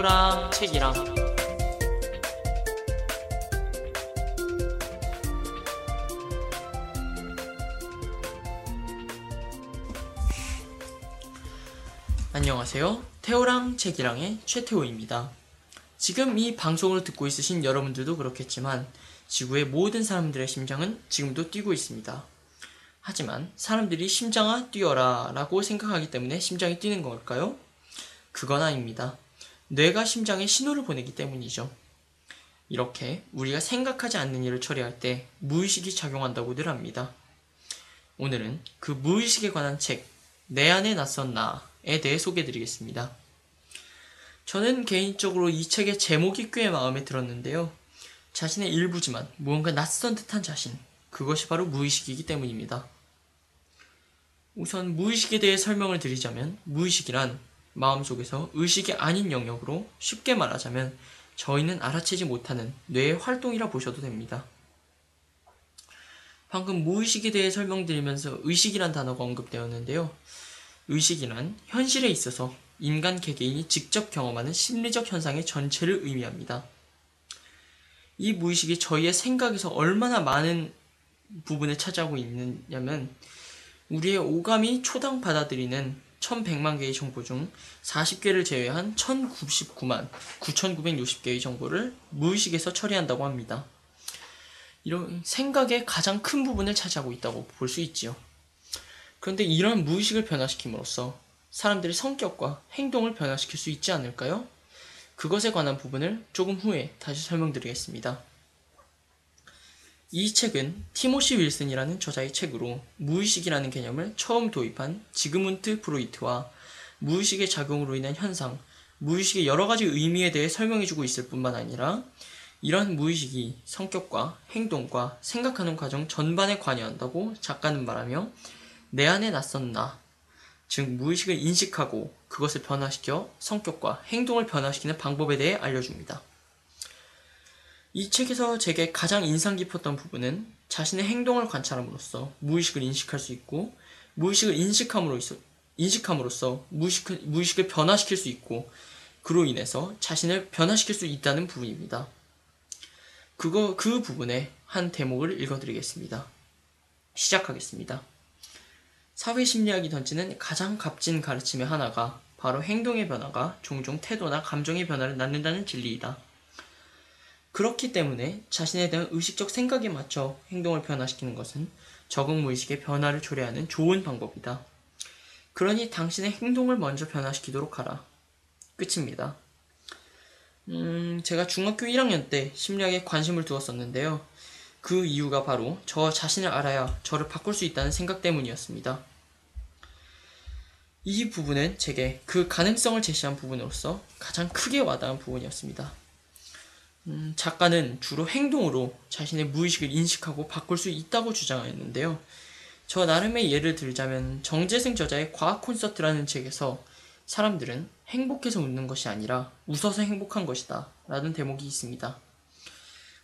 태우랑 책이랑 안녕하세요. 태우랑 책이랑의 최태우입니다. 지금 이 방송을 듣고 있으신 여러분들도 그렇겠지만 지구의 모든 사람들의 심장은 지금도 뛰고 있습니다. 하지만 사람들이 심장아 뛰어라 라고 생각하기 때문에 심장이 뛰는 걸까요? 그건 아닙니다. 뇌가 심장에 신호를 보내기 때문이죠. 이렇게 우리가 생각하지 않는 일을 처리할 때 무의식이 작용한다고들 합니다. 오늘은 그 무의식에 관한 책, 내 안에 낯선 나에 대해 소개해 드리겠습니다. 저는 개인적으로 이 책의 제목이 꽤 마음에 들었는데요. 자신의 일부지만 무언가 낯선 듯한 자신, 그것이 바로 무의식이기 때문입니다. 우선 무의식에 대해 설명을 드리자면 무의식이란 마음속에서 의식이 아닌 영역으로 쉽게 말하자면 저희는 알아채지 못하는 뇌의 활동이라 보셔도 됩니다. 방금 무의식에 대해 설명드리면서 의식이란 단어가 언급되었는데요. 의식이란 현실에 있어서 인간 개개인이 직접 경험하는 심리적 현상의 전체를 의미합니다. 이 무의식이 저희의 생각에서 얼마나 많은 부분을 차지하고 있느냐면 우리의 오감이 초당 받아들이는 1100만 개의 정보 중 40개를 제외한 1099만 9960개의 정보를 무의식에서 처리한다고 합니다. 이런 생각의 가장 큰 부분을 차지하고 있다고 볼 수 있지요. 그런데 이런 무의식을 변화시킴으로써 사람들의 성격과 행동을 변화시킬 수 있지 않을까요? 그것에 관한 부분을 조금 후에 다시 설명드리겠습니다. 이 책은 티모시 윌슨이라는 저자의 책으로 무의식이라는 개념을 처음 도입한 지그문트 프로이트와 무의식의 작용으로 인한 현상, 무의식의 여러 가지 의미에 대해 설명해주고 있을 뿐만 아니라 이런 무의식이 성격과 행동과 생각하는 과정 전반에 관여한다고 작가는 말하며 내 안에 낯선 나, 즉 무의식을 인식하고 그것을 변화시켜 성격과 행동을 변화시키는 방법에 대해 알려줍니다. 이 책에서 제게 가장 인상 깊었던 부분은 자신의 행동을 관찰함으로써 무의식을 인식할 수 있고 무의식을 인식함으로써, 인식함으로써 무의식, 무의식을 변화시킬 수 있고 그로 인해서 자신을 변화시킬 수 있다는 부분입니다. 그거, 그 부분에 한 대목을 읽어드리겠습니다. 시작하겠습니다. 사회 심리학이 던지는 가장 값진 가르침의 하나가 바로 행동의 변화가 종종 태도나 감정의 변화를 낳는다는 진리이다. 그렇기 때문에 자신에 대한 의식적 생각에 맞춰 행동을 변화시키는 것은 적응 무의식의 변화를 초래하는 좋은 방법이다. 그러니 당신의 행동을 먼저 변화시키도록 하라. 끝입니다. 음, 제가 중학교 1학년 때 심리학에 관심을 두었었는데요. 그 이유가 바로 저 자신을 알아야 저를 바꿀 수 있다는 생각 때문이었습니다. 이 부분은 제게 그 가능성을 제시한 부분으로서 가장 크게 와닿은 부분이었습니다. 음, 작가는 주로 행동으로 자신의 무의식을 인식하고 바꿀 수 있다고 주장하였는데요. 저 나름의 예를 들자면 정재승 저자의 과학 콘서트라는 책에서 사람들은 행복해서 웃는 것이 아니라 웃어서 행복한 것이다 라는 대목이 있습니다.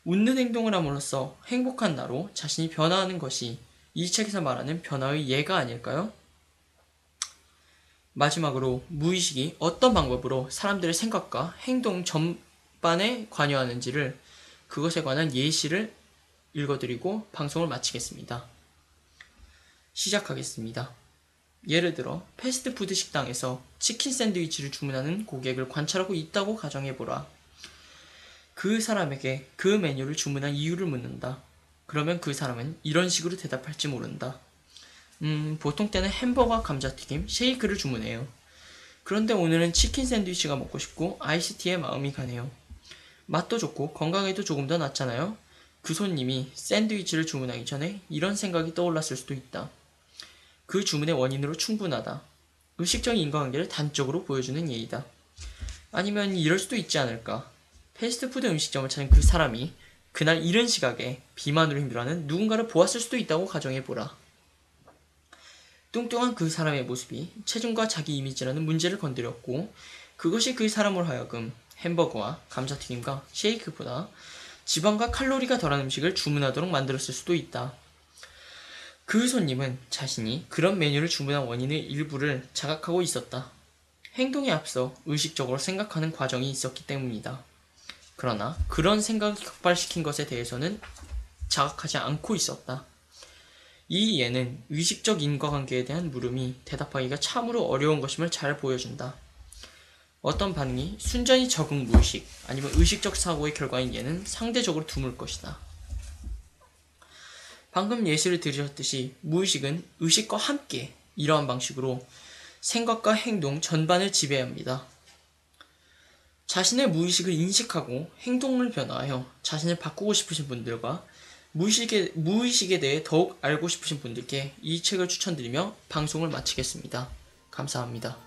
웃는 행동을 함으로써 행복한 나로 자신이 변화하는 것이 이 책에서 말하는 변화의 예가 아닐까요? 마지막으로 무의식이 어떤 방법으로 사람들의 생각과 행동 전, 반에 관여하는지를 그것에 관한 예시를 읽어드리고 방송을 마치겠습니다. 시작하겠습니다. 예를 들어 패스트푸드 식당에서 치킨 샌드위치를 주문하는 고객을 관찰하고 있다고 가정해보라. 그 사람에게 그 메뉴를 주문한 이유를 묻는다. 그러면 그 사람은 이런 식으로 대답할지 모른다. 음, 보통 때는 햄버거, 감자튀김, 쉐이크를 주문해요. 그런데 오늘은 치킨 샌드위치가 먹고 싶고 아이스티에 마음이 가네요. 맛도 좋고 건강에도 조금 더 낫잖아요. 그 손님이 샌드위치를 주문하기 전에 이런 생각이 떠올랐을 수도 있다. 그 주문의 원인으로 충분하다. 의식적인 인과관계를 단적으로 보여주는 예이다. 아니면 이럴 수도 있지 않을까. 패스트푸드 음식점을 찾은 그 사람이 그날 이른 시각에 비만으로 힘들어하는 누군가를 보았을 수도 있다고 가정해보라. 뚱뚱한 그 사람의 모습이 체중과 자기 이미지라는 문제를 건드렸고 그것이 그 사람으로 하여금 햄버거와 감자튀김과 쉐이크보다 지방과 칼로리가 덜한 음식을 주문하도록 만들었을 수도 있다. 그 손님은 자신이 그런 메뉴를 주문한 원인의 일부를 자각하고 있었다. 행동에 앞서 의식적으로 생각하는 과정이 있었기 때문이다. 그러나 그런 생각을 격발시킨 것에 대해서는 자각하지 않고 있었다. 이 예는 의식적 인과관계에 대한 물음이 대답하기가 참으로 어려운 것임을 잘 보여준다. 어떤 반응이 순전히 적응 무의식 아니면 의식적 사고의 결과인 예는 상대적으로 드물 것이다. 방금 예시를 들으셨듯이 무의식은 의식과 함께 이러한 방식으로 생각과 행동 전반을 지배합니다. 자신의 무의식을 인식하고 행동을 변화하여 자신을 바꾸고 싶으신 분들과 무의식에, 무의식에 대해 더욱 알고 싶으신 분들께 이 책을 추천드리며 방송을 마치겠습니다. 감사합니다.